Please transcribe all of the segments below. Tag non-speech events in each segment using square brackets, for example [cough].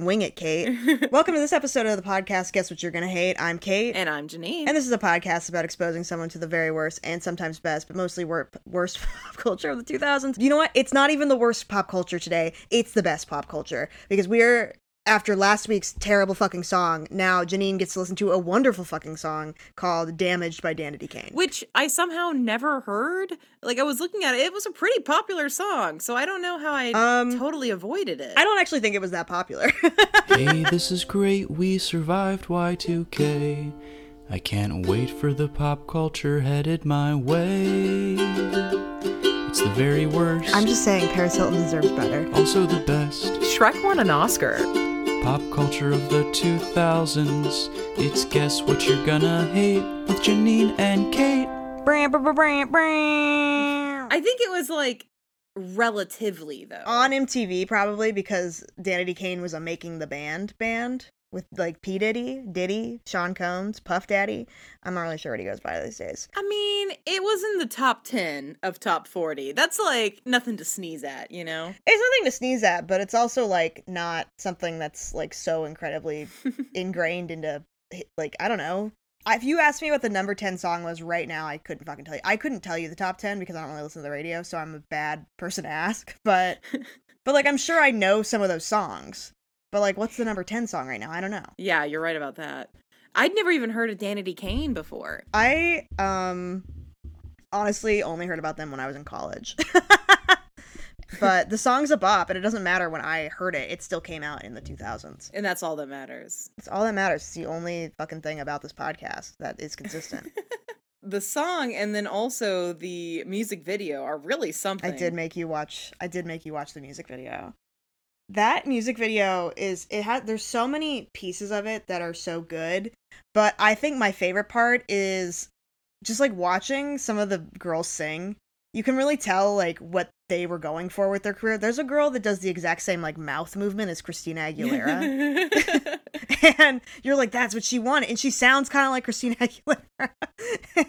Wing it, Kate. [laughs] Welcome to this episode of the podcast, Guess What You're Gonna Hate. I'm Kate. And I'm Janine. And this is a podcast about exposing someone to the very worst and sometimes best, but mostly wor- worst [laughs] pop culture of the 2000s. You know what? It's not even the worst pop culture today. It's the best pop culture because we're after last week's terrible fucking song, now Janine gets to listen to a wonderful fucking song called Damaged by Danity Kane. Which I somehow never heard. Like I was looking at it, it was a pretty popular song, so I don't know how I Um, totally avoided it. I don't actually think it was that popular. [laughs] hey, this is great. We survived Y2K. I can't wait for the pop culture headed my way. It's the very worst. I'm just saying Paris Hilton deserves better. also the best. Shrek won an Oscar. Pop culture of the 2000s. It's Guess What You're Gonna Hate with Janine and Kate. Bram, bram, bram, bram. I think it was like relatively though. on MTV probably because Danity Kane was a making the band band with like P Diddy, Diddy, Sean Combs, Puff Daddy. I'm not really sure what he goes by these days. I mean, it was in the top 10 of top 40. That's like nothing to sneeze at, you know? It's nothing to sneeze at, but it's also like not something that's like so incredibly [laughs] ingrained into like I don't know. If you asked me what the number 10 song was right now, I couldn't fucking tell you. I couldn't tell you the top 10 because I don't really listen to the radio, so I'm a bad person to ask, but [laughs] but like I'm sure I know some of those songs. But like what's the number 10 song right now? I don't know. Yeah, you're right about that. I'd never even heard of Danity Kane before. I um honestly only heard about them when I was in college. [laughs] but the song's a bop and it doesn't matter when I heard it. It still came out in the 2000s. And that's all that matters. It's all that matters. It's the only fucking thing about this podcast that is consistent. [laughs] The song and then also the music video are really something. I did make you watch I did make you watch the music video. That music video is it had there's so many pieces of it that are so good, but I think my favorite part is just like watching some of the girls sing. You can really tell like what they were going for with their career. There's a girl that does the exact same like mouth movement as Christina Aguilera. [laughs] [laughs] and you're like, that's what she wanted. And she sounds kind of like Christina [laughs] Aguilera.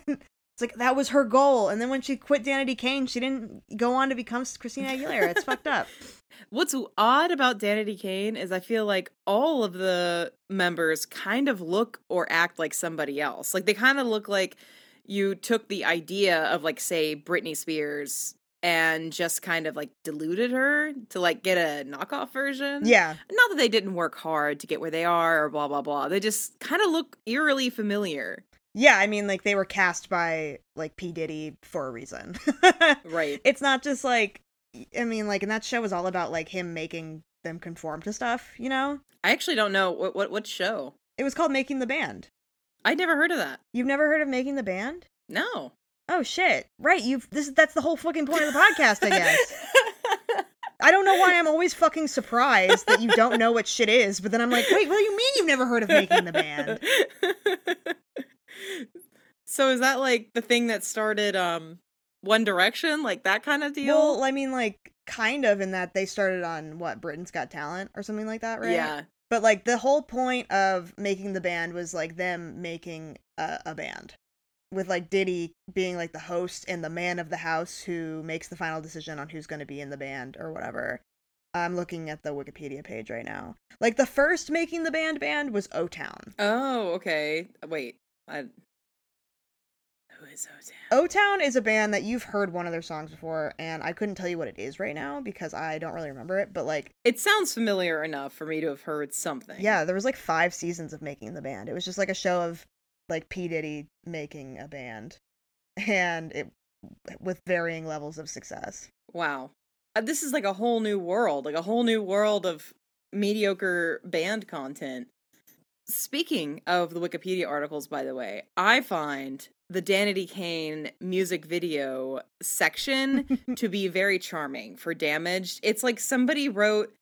and it's like that was her goal. And then when she quit Danity Kane, she didn't go on to become Christina Aguilera. It's fucked up. [laughs] What's odd about Danity Kane is I feel like all of the members kind of look or act like somebody else. Like they kind of look like you took the idea of like say Britney Spears and just kind of like diluted her to like get a knockoff version. Yeah. Not that they didn't work hard to get where they are or blah blah blah. They just kind of look eerily familiar. Yeah, I mean like they were cast by like P Diddy for a reason. [laughs] Right. it's not just like I mean like and that show was all about like him making them conform to stuff, you know? I actually don't know what what what show. It was called Making the Band. I'd never heard of that. You've never heard of Making the Band? No. Oh shit. Right, you've this that's the whole fucking point of the podcast, I guess. [laughs] I don't know why I'm always fucking surprised that you don't know what shit is, but then I'm like, wait, what do you mean you've never heard of Making the Band? [laughs] so is that like the thing that started um One Direction, like that kind of deal? Well, I mean, like, kind of in that they started on what Britain's Got Talent or something like that, right? Yeah. But like the whole point of making the band was like them making a, a band with like Diddy being like the host and the man of the house who makes the final decision on who's going to be in the band or whatever. I'm looking at the Wikipedia page right now. Like the first making the band band was O Town. Oh, okay. Wait. I Who is O-Town? O Town is a band that you've heard one of their songs before, and I couldn't tell you what it is right now because I don't really remember it. But like, It sounds familiar enough for me to have heard something. yeah, there was like five seasons of making the band. It was just like a show of like P Diddy making a band, and it with varying levels of success. Wow. Uh, this is like a whole new world, like a whole new world of mediocre band content. Speaking of the Wikipedia articles, by the way, I find the Danity Kane music video section [laughs] to be very charming for Damaged. It's like somebody wrote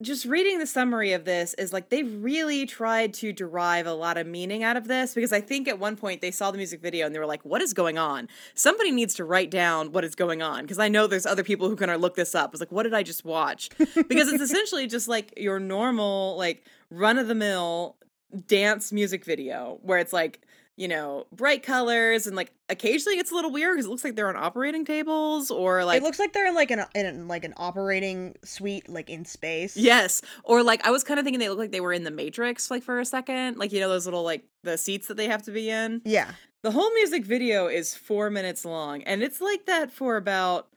just reading the summary of this is like they really tried to derive a lot of meaning out of this because I think at one point they saw the music video and they were like, "What is going on? Somebody needs to write down what is going on." Because I know there's other people who can look this up. It's like, "What did I just watch?" Because it's [laughs] essentially just like your normal, like run of the mill dance music video where it's like you know, bright colors and like occasionally it's a little weird because it looks like they're on operating tables or like it looks like they're in like an in like an operating suite like in space. Yes. Or like I was kind of thinking they look like they were in the Matrix like for a second. Like you know those little like the seats that they have to be in. Yeah. The whole music video is 4 minutes long and it's like that for about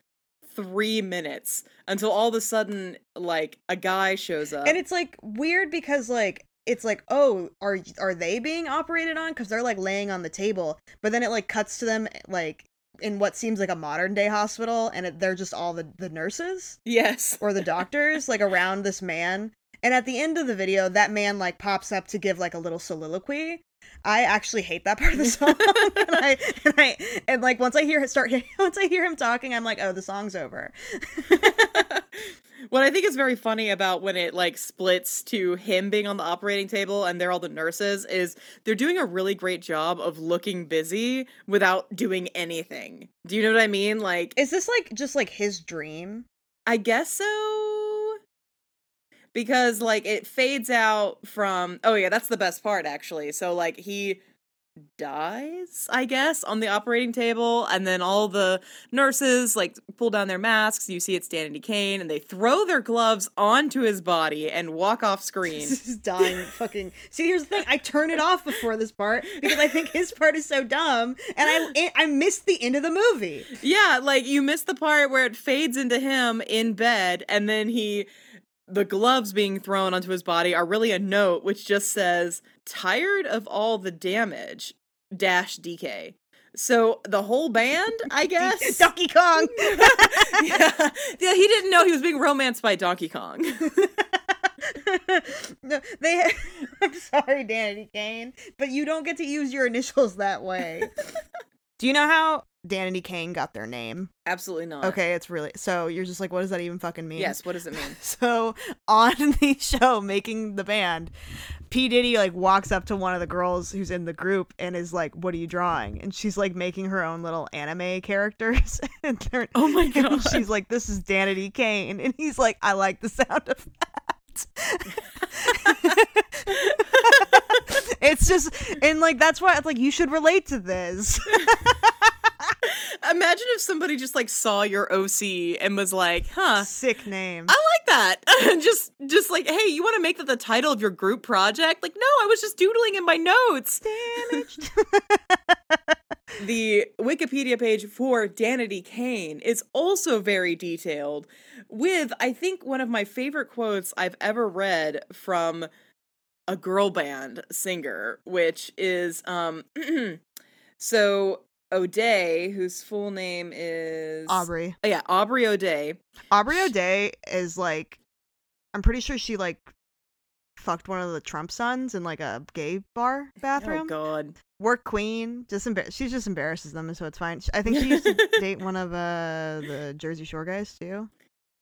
3 minutes until all of a sudden like a guy shows up. And it's like weird because like it's like oh are are they being operated on? Because they're like laying on the table but then it like cuts to them eh, like in what seems like a modern day hospital and it, they're just all the, the nurses yes. or the doctors like around this man and at the end of the video that man like pops up to give like a little soliloquy. I actually hate that part of the [laughs] song [laughs] and i and i and like once i hear start [laughs] once i hear him talking i'm like oh the song's over what I think is very funny about when it like splits to him being on the operating table and they're all the nurses is they're doing a really great job of looking busy without doing anything. Do you know what I mean? Like is this like just like his dream I guess so. Because like it fades out from oh yeah, that's the best part actually. So like he dies, I guess, on the operating table, and then all the nurses like pull down their masks. You see it's Danity Kane, and they throw their gloves onto his body and walk off [laughs] screen. This is dying fucking. See, here's the thing. I turn it off before this part because I think his part is so dumb, and I eh, I missed the end of the movie. yeah, like you missed the part where it fades into him in bed, and then he. The gloves being thrown onto his body are really a note which just says, tired of all the damage, dash DK. So the whole band, I [laughs] guess. Donkey Kong. [laughs] yeah. yeah, he didn't know he was being romanced by Donkey Kong. [laughs] no, they. I'm sorry, Danity Kane, but you don't get to use your initials that way. Do you know how Danity Kane got their name? Absolutely not. Okay, it's really so you're just like, what does that even fucking mean? Yes, what does it mean? [laughs] So on [laughs] the show, making the band, P Diddy like walks up to one of the girls who's in the group and is like, "What are you drawing?" And she's like making her own little anime characters. [laughs] and Oh my and god. she's like, "This is Danity Kane," and he's like, "I like the sound of that." it's just and like that's why it's like you should relate to this. Imagine if somebody just like saw your OC and was like, "Huh, Sick name. I like that." [laughs] just just like, "Hey, you want to make that the title of your group project?" Like, "No, I was just doodling in my notes." Damaged. [laughs] [laughs] The Wikipedia page for Danity Kane is also very detailed, with I think one of my favorite quotes I've ever read from a girl band singer, which is um [clears throat] so O'Day, whose full name is Aubrey. Oh, yeah, Aubrey O'Day. Aubrey O'Day is like, I'm pretty sure she like fucked one of the Trump sons in like a gay bar Oh bathroom. God. Work queen, just embar- she just embarrasses them, and so it's fine. I think she used to [laughs] date one of uh the Jersey Shore guys too.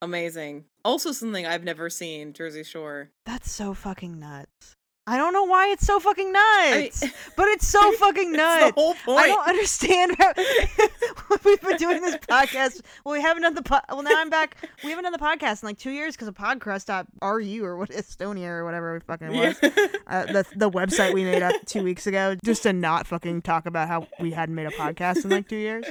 Amazing. Also something I've never seen, Jersey Shore. That's so fucking nuts. I don't know why it's so fucking nuts, mean- [laughs] but it's so fucking nuts. the whole point. I don't understand how [laughs] we've been doing this [laughs] podcast. Well, we haven't done the po- well. Now I'm back. We haven't done the podcast in like two years because of Podcrust.ru or what Estonia or whatever it fucking was. Uh, the the website we made up two weeks ago just to not fucking talk about how we hadn't made a podcast in like two years.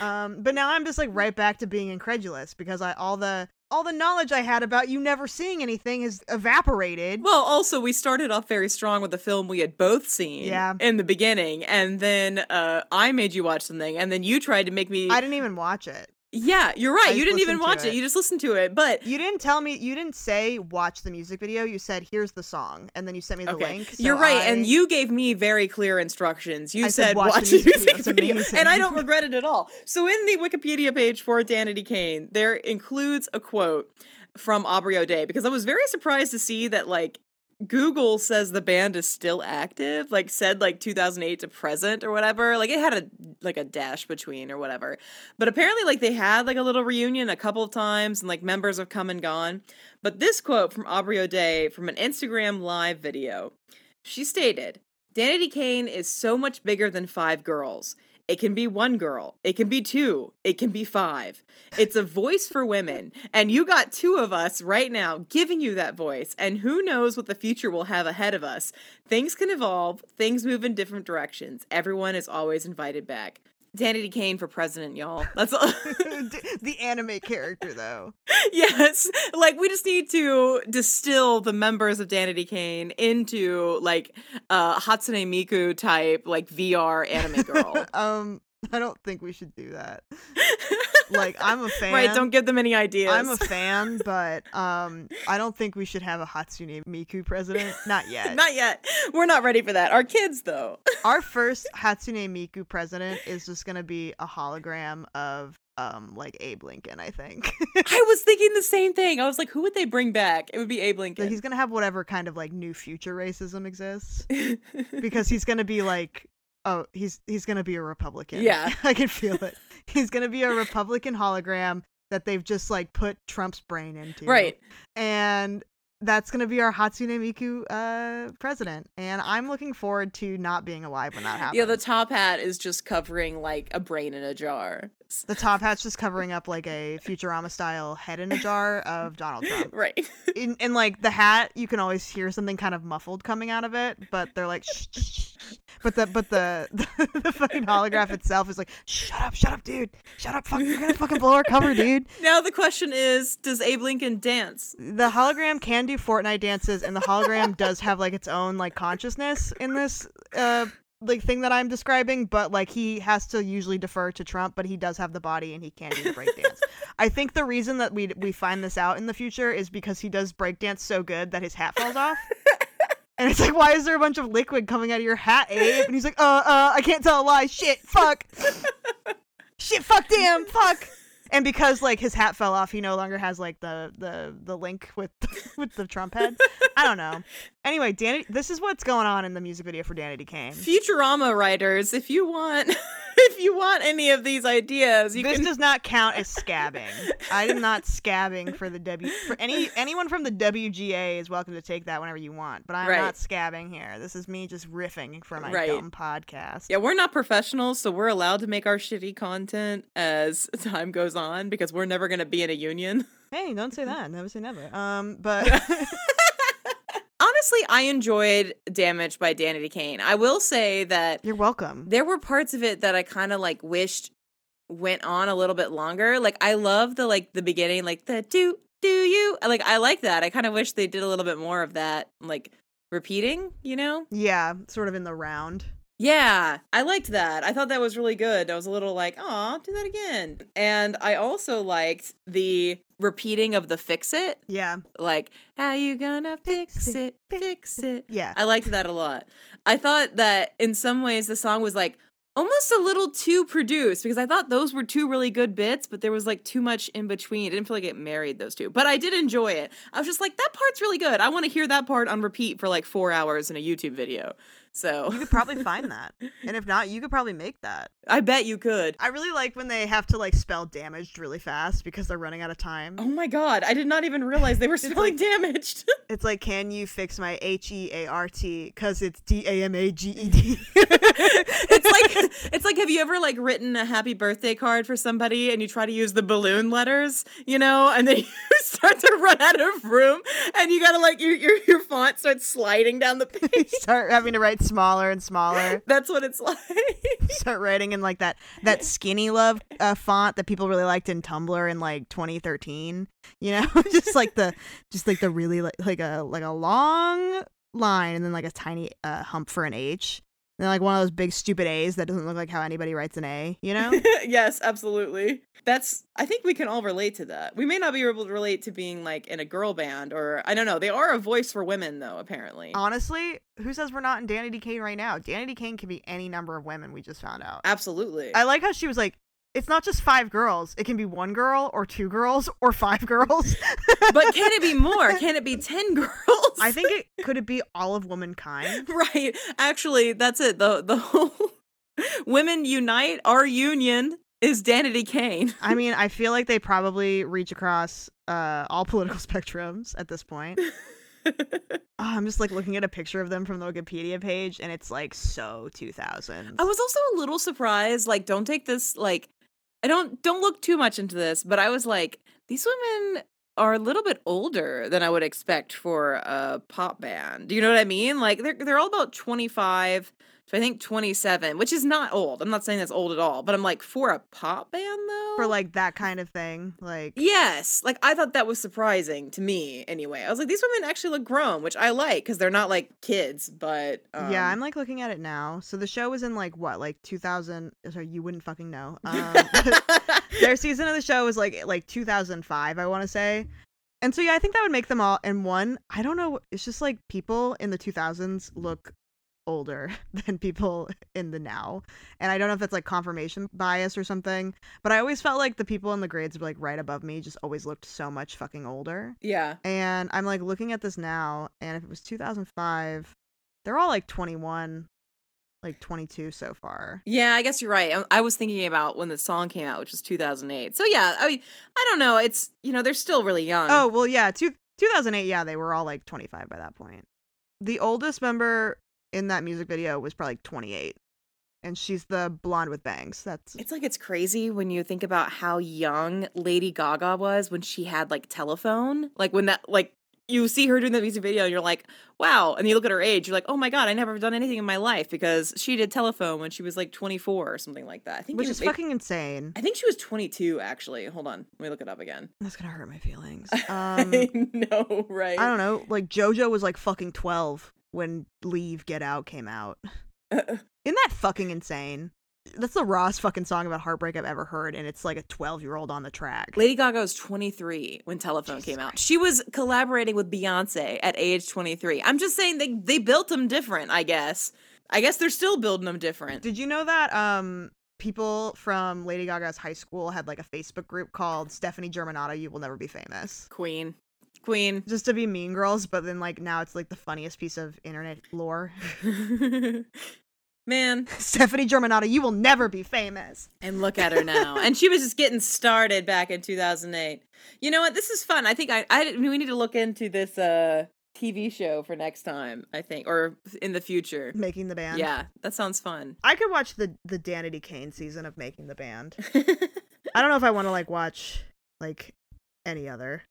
Um, but now I'm just like right back to being incredulous because I all the all the knowledge I had about you never seeing anything has evaporated. Well, also we started off very strong with a film we had both seen Yeah. in the beginning, and then uh, I made you watch something, and then you tried to make me. I didn't even watch it. Yeah, you're right. I you didn't even watch it. it. You just listened to it, but. You didn't tell me. You didn't say watch the music video. You said here's the song, and then you sent me the Okay, link. so you're right, I- and you gave me very clear instructions. You I said, said, "Watch the music the video, music it's video, and I don't regret it at all. So, in the Wikipedia page for Danity Kane, there includes a quote from Aubrey O'Day because I was very surprised to see that like Google says the band is still active, like said like 2008 to present or whatever. Like it had a like a dash between or whatever. But apparently like they had like a little reunion a couple of times and like members have come and gone. But this quote from Aubrey O'Day from an Instagram live video. She stated, Danity Kane is so much bigger than five girls. It can be one girl. It can be two. It can be five. It's a voice for women. And you got two of us right now giving you that voice. And who knows what the future will have ahead of us. Things can evolve, things move in different directions. Everyone is always invited back. Danity Kane for president, y'all. [laughs] That's all. the anime character, though. [laughs] yes. Like, we just need to distill the members of Danity Kane into, like, uh, Hatsune Miku type, like, VR anime girl. [laughs] um, I don't think we should do that. Like, I'm a fan. [laughs] right, don't give them any ideas. I'm a [laughs] fan, but um, I don't think we should have a Hatsune Miku president. Not [laughs] yet. Not yet. We're not ready for that. Our kids, though. Our first Hatsune Miku president is just gonna be a hologram of um like Abe Lincoln, I think. I was thinking the same thing. I was like, who would they bring back? It would be Abe Like, Lincoln. he's gonna have whatever kind of like new future racism exists because he's gonna be like oh he's he's gonna be a republican Yeah. i can feel it [laughs] he's gonna be a republican hologram that they've just like put trump's brain into right. and that's gonna be our hatsune miku uh president and i'm looking forward to not being alive when that happens Yeah, the top hat is just covering like a brain in a jar. the top hat's just covering up like a futurama style head in a jar of donald trump [laughs] Right. [laughs] in, in like the hat you can always hear something kind of muffled coming out of it but they're like shh, shh, shh, but the but the, the [laughs] the fucking holograph itself is like shut up shut up dude shut up fuck you're gonna fucking blow our cover dude Now the question is, does Abe Lincoln dance? the hologram can do fortnite dances and the hologram does have like its own like consciousness in this uh like thing that i'm describing but like he has to usually defer to trump but he does have the body and he can do the breakdance. I think the reason that we we find this out in the future is because he does breakdance so good that his hat falls off. [laughs] And it's like why is there a bunch of liquid coming out of your hat abe? And he's like uh uh i can't tell a lie. Shit fuck. [laughs] Shit fuck damn fuck and because like his hat fell off he no longer has like the the the link with [laughs] with the trump head. I don't know. Anyway danny this is what's going on in the music video for danny kane. Futurama writers, if you want, [laughs] if you want any of these ideas, you this can. does not count as scabbing i am not [laughs] scabbing for the w for any anyone from the wga is welcome to take that whenever you want but i'm Right. not scabbing here this is me just riffing for my Right. dumb podcast Yeah, we're not professionals, so we're allowed to make our shitty content as [laughs] time goes on because we're never going to be in a union. hey don't say that never say never um but Honestly, I enjoyed Damage by Danity Kane. I will say that you're welcome there were parts of it that I kind of like wished went on a little bit longer. Like I love the like the beginning, like the do do you like I like that. I kind of wish they did a little bit more of that, like repeating. You know? yeah sort of in the round Yeah, I liked that. I thought that was really good. I was a little like, oh, do that again. And I also liked the repeating of the fix it. yeah Like, how you gonna fix it? Fix it. yeah I liked that a lot. I thought that in some ways the song was like almost a little too produced because I thought those were two really good bits, but there was like too much in between. I didn't feel like it married those two, but I did enjoy it. I was just like, that part's really good. I want to hear that part on repeat for like four hours in a YouTube video. So You could probably find that. [laughs] And if not, you could probably make that. I bet you could. I really like when they have to like spell damaged really fast because they're running out of time. Oh my god, I did not even realize they were [laughs] spelling like- damaged. [laughs] It's like, can you fix my H E A R T? Because it's D A M A G E D. it's like it's like have you ever like written a happy birthday card for somebody and you try to use the balloon letters, you know, and then you start to run out of room and you gotta like your your, your font starts sliding down the page. Start having to write smaller and smaller. [laughs] That's what it's like. [laughs] Start writing in like that that skinny love uh, font that people really liked in Tumblr in like 2013. You know, [laughs] just like the just like the really like, like a like a long line and then like a tiny uh, hump for an H. And like one of those big stupid A's that doesn't look like how anybody writes an A. You know? [laughs] yes, absolutely. That's I think we can all relate to that. We may not be able to relate to being like in a girl band or I don't know. They are a voice for women though, apparently. Honestly, who says we're not in Danity Kane right now? Danity Kane can be any number of women. We just found out. Absolutely. I like how she was like, it's not just five girls. It can be one girl or two girls or five girls. but can it be [laughs] more? Can it be 10 girls? I think it could it be all of womankind. [laughs] right. Actually, that's it. The the whole [laughs] Women Unite, our union is Danity Kane. I mean, I feel like they probably reach across uh, all political spectrums at this point. Oh, I'm just like looking at a picture of them from the Wikipedia page, and it's like so 2000. I was also a little surprised. Like, don't take this like I don't don't look too much into this, but I was like, these women are a little bit older than I would expect for a pop band. Do you know what I mean? Like they're they're all about 25 to I think 27, which is not old. I'm not saying that's old at all, but I'm like for a pop band though. for like that kind of thing. Like Yes, like I thought that was surprising to me anyway. I was like these women actually look grown, which I like cuz they're not like kids, but um, yeah, I'm like looking at it now. So the show was in like what, like 2000? Sorry, you wouldn't fucking know. Um, [laughs] [laughs] their season of the show was like like 2005, I want to say. And so yeah, I think that would make them all. And one, I don't know. It's just like people in the 2000s look older [laughs] than people in the now. And I don't know if it's like confirmation bias or something, but I always felt like the people in the grades were like right above me just always looked so much fucking older. yeah. And I'm like looking at this now, and if it was 2005, they're all like 21, like 22 so far. Yeah, I guess you're right. I- I was thinking about when the song came out, which was 2008. So yeah, I mean, I don't know. It's you know they're still really young. Oh, well, yeah, two, 2008, yeah, they were all like 25 by that point. The oldest member in that music video was probably like 28, and she's the blonde with bangs. That's it's like it's crazy when you think about how young Lady Gaga was when she had like telephone. Like when that like you see her doing that music video, and you're like, wow. And you look at her age, you're like, oh my god, I never done anything in my life because she did telephone when she was like 24 or something like that. I think which it is was- fucking insane. I think she was 22 actually. Hold on, let me look it up again. That's gonna hurt my feelings. [laughs] I Um, know, right? I don't know. Like JoJo was like fucking 12 when Leave Get Out came out. [laughs] Isn't that fucking insane? That's the rawest fucking song about heartbreak I've ever heard, and it's like a 12 year old on the track. Lady Gaga was 23 when Telephone Jesus came out. Christ. She was collaborating with Beyonce at age 23. I'm just saying they they built them different, I guess. I guess they're still building them different. Did you know that um people from Lady Gaga's high school had like a Facebook group called Stephanie Germanotta You Will Never Be Famous? Queen. Queen. Just to be mean girls, but then like now it's like the funniest piece of internet lore. [laughs] Man, [laughs] Stephanie Germanotta, you will never be famous. and look at her now. and she was just getting started back in 2008. You know what? This is fun. I think I, I we need to look into this uh TV show for next time, I think, or in the future. Making the band. Yeah, that sounds fun. I could watch the the Danity Kane season of Making the Band. [laughs] I don't know if I want to like watch like any other.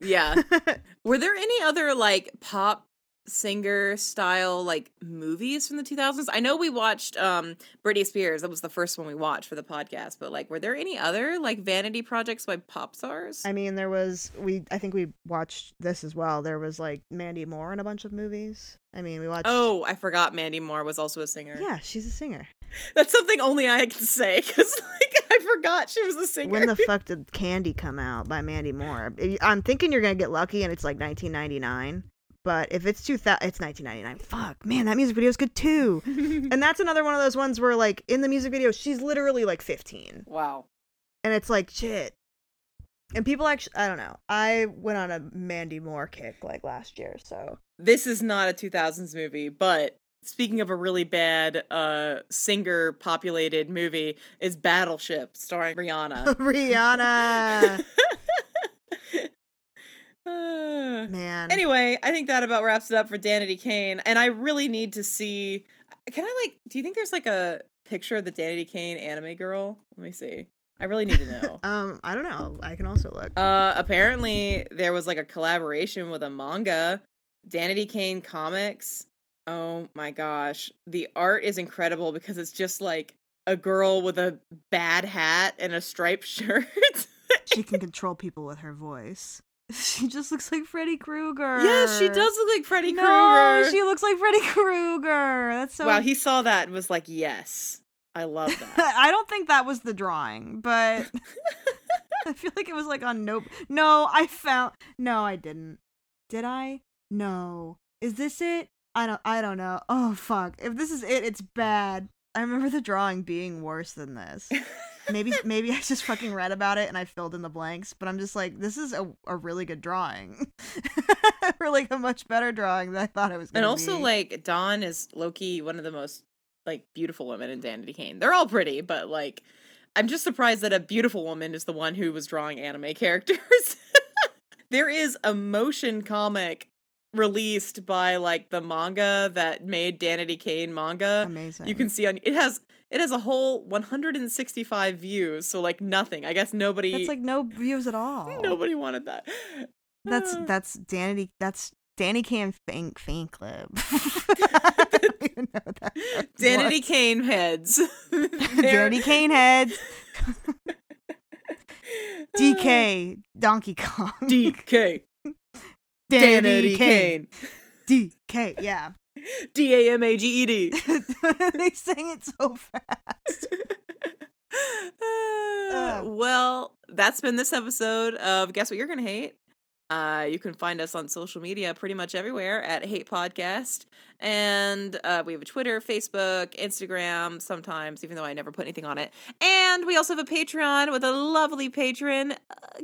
Yeah. [laughs] Were there any other like pop singer style like movies from the 2000s? I know we watched um Britney Spears. That was the first one we watched for the podcast, but like were there any other like vanity projects by pop stars? I mean, there was we. I think we watched this as well. There was like Mandy Moore in a bunch of movies. I mean, we watched. Oh, I forgot Mandy Moore was also a singer. yeah, she's a singer. That's something only I can say cuz [laughs] like forgot she was a singer. When the [laughs] fuck did Candy come out by Mandy Moore? I'm thinking you're gonna get lucky, and it's like 1999. But if it's 2000, it's 1999. Fuck, man, that music video is good too. [laughs] and that's another one of those ones where, like, in the music video, she's literally like 15, wow. and it's like shit. And people actually, I don't know. I went on a Mandy Moore kick like last year, so This is not a 2000s movie, but speaking of a really bad uh singer populated movie is Battleship starring Rihanna. [laughs] Rihanna, [laughs] Uh, man. anyway, I think that about wraps it up for Danity Kane, and I really need to see. Can I like? Do you think there's like a picture of the Danity Kane anime girl? Let me see. I really need to know. [laughs] Um, I don't know. I can also look. uh, apparently there was like a collaboration with a manga, Danity Kane Comics. Oh my gosh, the art is incredible because it's just like a girl with a bad hat and a striped [laughs] shirt. she can control people with her voice. [laughs] She just looks like Freddy Krueger. yeah, she does look like Freddy no, Krueger. she looks like Freddy Krueger. That's so. wow, he saw that and was like, "Yes, I love [laughs] that." I don't think that was the drawing, but I feel like it was like on Nope. No, I found. No, I didn't. Did I? No. Is this it? I don't. I don't know. Oh fuck! If this is it, it's bad. I remember the drawing being worse than this. [laughs] maybe maybe I just fucking read about it and I filled in the blanks, but I'm just like, this is a, a really good drawing. [laughs] or like a much better drawing than I thought it was and also, be. like Dawn is lowkey, one of the most like beautiful women in Danity Kane. They're all pretty, but like, I'm just surprised that a beautiful woman is the one who was drawing anime characters. [laughs] there is a motion comic released by like the manga that made Danity Kane manga. Amazing. You can see on it has it has a whole 165 views, so like nothing. I guess nobody That's like no views at all. nobody wanted that. That's [sighs] that's Danny. That's Danny Kane fan fan club. [laughs] [laughs] Even know that Danity Kane heads. [laughs] Danny Kane heads. DK Donkey Kong. DK. Danny Kane. Kane. DK. Yeah. [laughs] D A M A G E D. [laughs] they sang it so fast. [laughs] Uh, well, that's been this episode of Guess What You're Gonna Hate. Uh, you can find us on social media pretty much everywhere at Hate Podcast. And uh, we have a Twitter, Facebook, Instagram sometimes, even though I never put anything on it. And we also have a Patreon with a lovely patron, uh,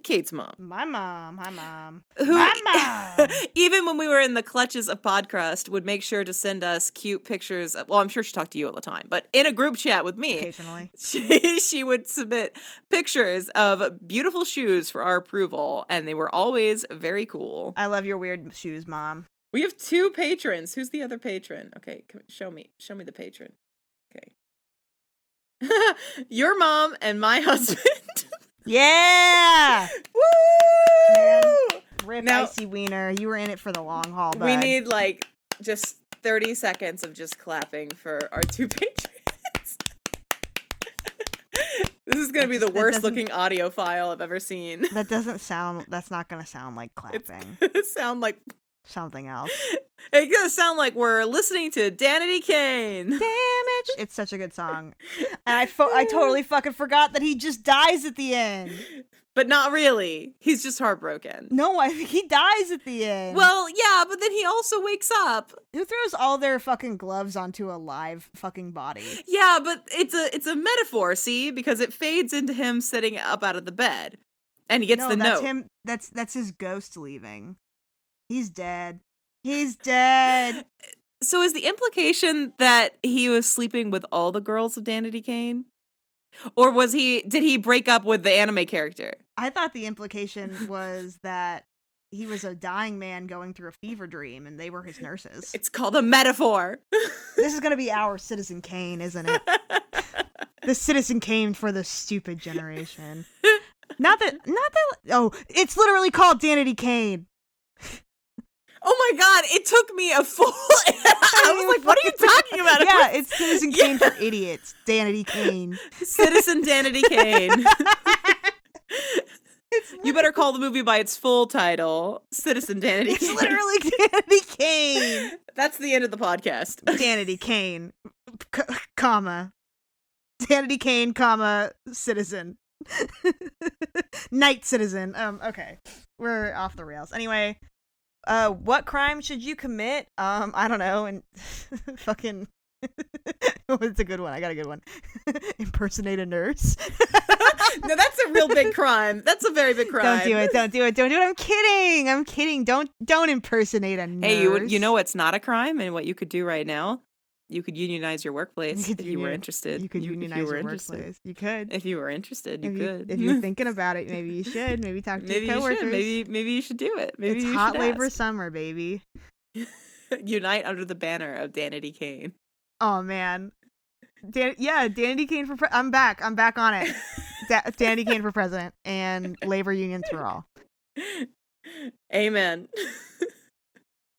Kate's mom. My mom. Hi, mom. Who, My [laughs] mom. even when we were in the clutches of Podcrust, would make sure to send us cute pictures. Of, well, I'm sure she talked to you all the time, but in a group chat with me, Occasionally. [laughs] she, she would submit pictures of beautiful shoes for our approval, and they were always very cool. I love your weird shoes, mom. We have two patrons. Who's the other patron? Okay, come, show me. Show me the patron. Okay. [laughs] Your mom and my [laughs] husband. Yeah. [laughs] Woo! Rip Now- icy wiener. You were in it for the long haul. Bud. We need like just 30 seconds of just clapping for our two patrons. this is going to be the worst looking audio file I've ever seen. That doesn't sound. That's not gonna sound like clapping. going to sound like Something else. it's going to sound like we're listening to Danity Kane. Damage. [laughs] It's such a good song, and I fo- I totally [laughs] fucking forgot that he just dies at the end. But not really. He's just heartbroken. No, I think he dies at the end. Well, yeah, but then he also wakes up. who throws all their fucking gloves onto a live fucking body? Yeah, but it's a it's a metaphor, see, because it fades into him sitting up out of the bed. And he gets no, the that's note. him. That's that's his ghost leaving. He's dead. He's dead. [laughs] So is the implication that he was sleeping with all the girls of Danity Kane? Or was he did he break up with the anime character? I thought the implication [laughs] was that he was a dying man going through a fever dream, and they were his nurses. It's called a metaphor. this is [laughs] gonna be our Citizen Kane, isn't it? the Citizen Kane for the stupid generation. Not that, not that. Oh, it's literally called Danity Kane. Oh my god, it took me a full [laughs] I was like, what are you talking about? [laughs] Yeah, it's Citizen Yeah. Kane for idiots. Danity Kane. [laughs] Citizen Danity Kane. you better call the movie by its full title, Citizen Danity It's Kane. literally Danity Kane. That's the end of the podcast. Danity Kane, c- comma, Danity Kane, comma, citizen, night citizen. Um, okay, we're off the rails. Anyway, uh, what crime should you commit? Um, I don't know, and [laughs] fucking. [laughs] What's a good one? I got a good one. [laughs] Impersonate a nurse. no, that's a real big crime. That's a very big crime. Don't do it. Don't do it. Don't do it. I'm kidding. I'm kidding. Don't don't impersonate a nurse. Hey, you you know what's not a crime and what you could do right now? You could unionize your workplace could if you were interested. you could unionize you your interested. workplace. You could. If you were interested, you if could. if you're [laughs] thinking about it, maybe you should. Maybe talk to maybe your you coworkers. should. Maybe maybe you should do it. Maybe it's hot labor ask. summer, baby. [laughs] Unite under the banner of Danity Kane. Oh man, Dan- yeah, Dandy Kane for. Pre- I'm back. I'm back on it. [laughs] da- Dandy Kane for president and labor unions for all. Amen.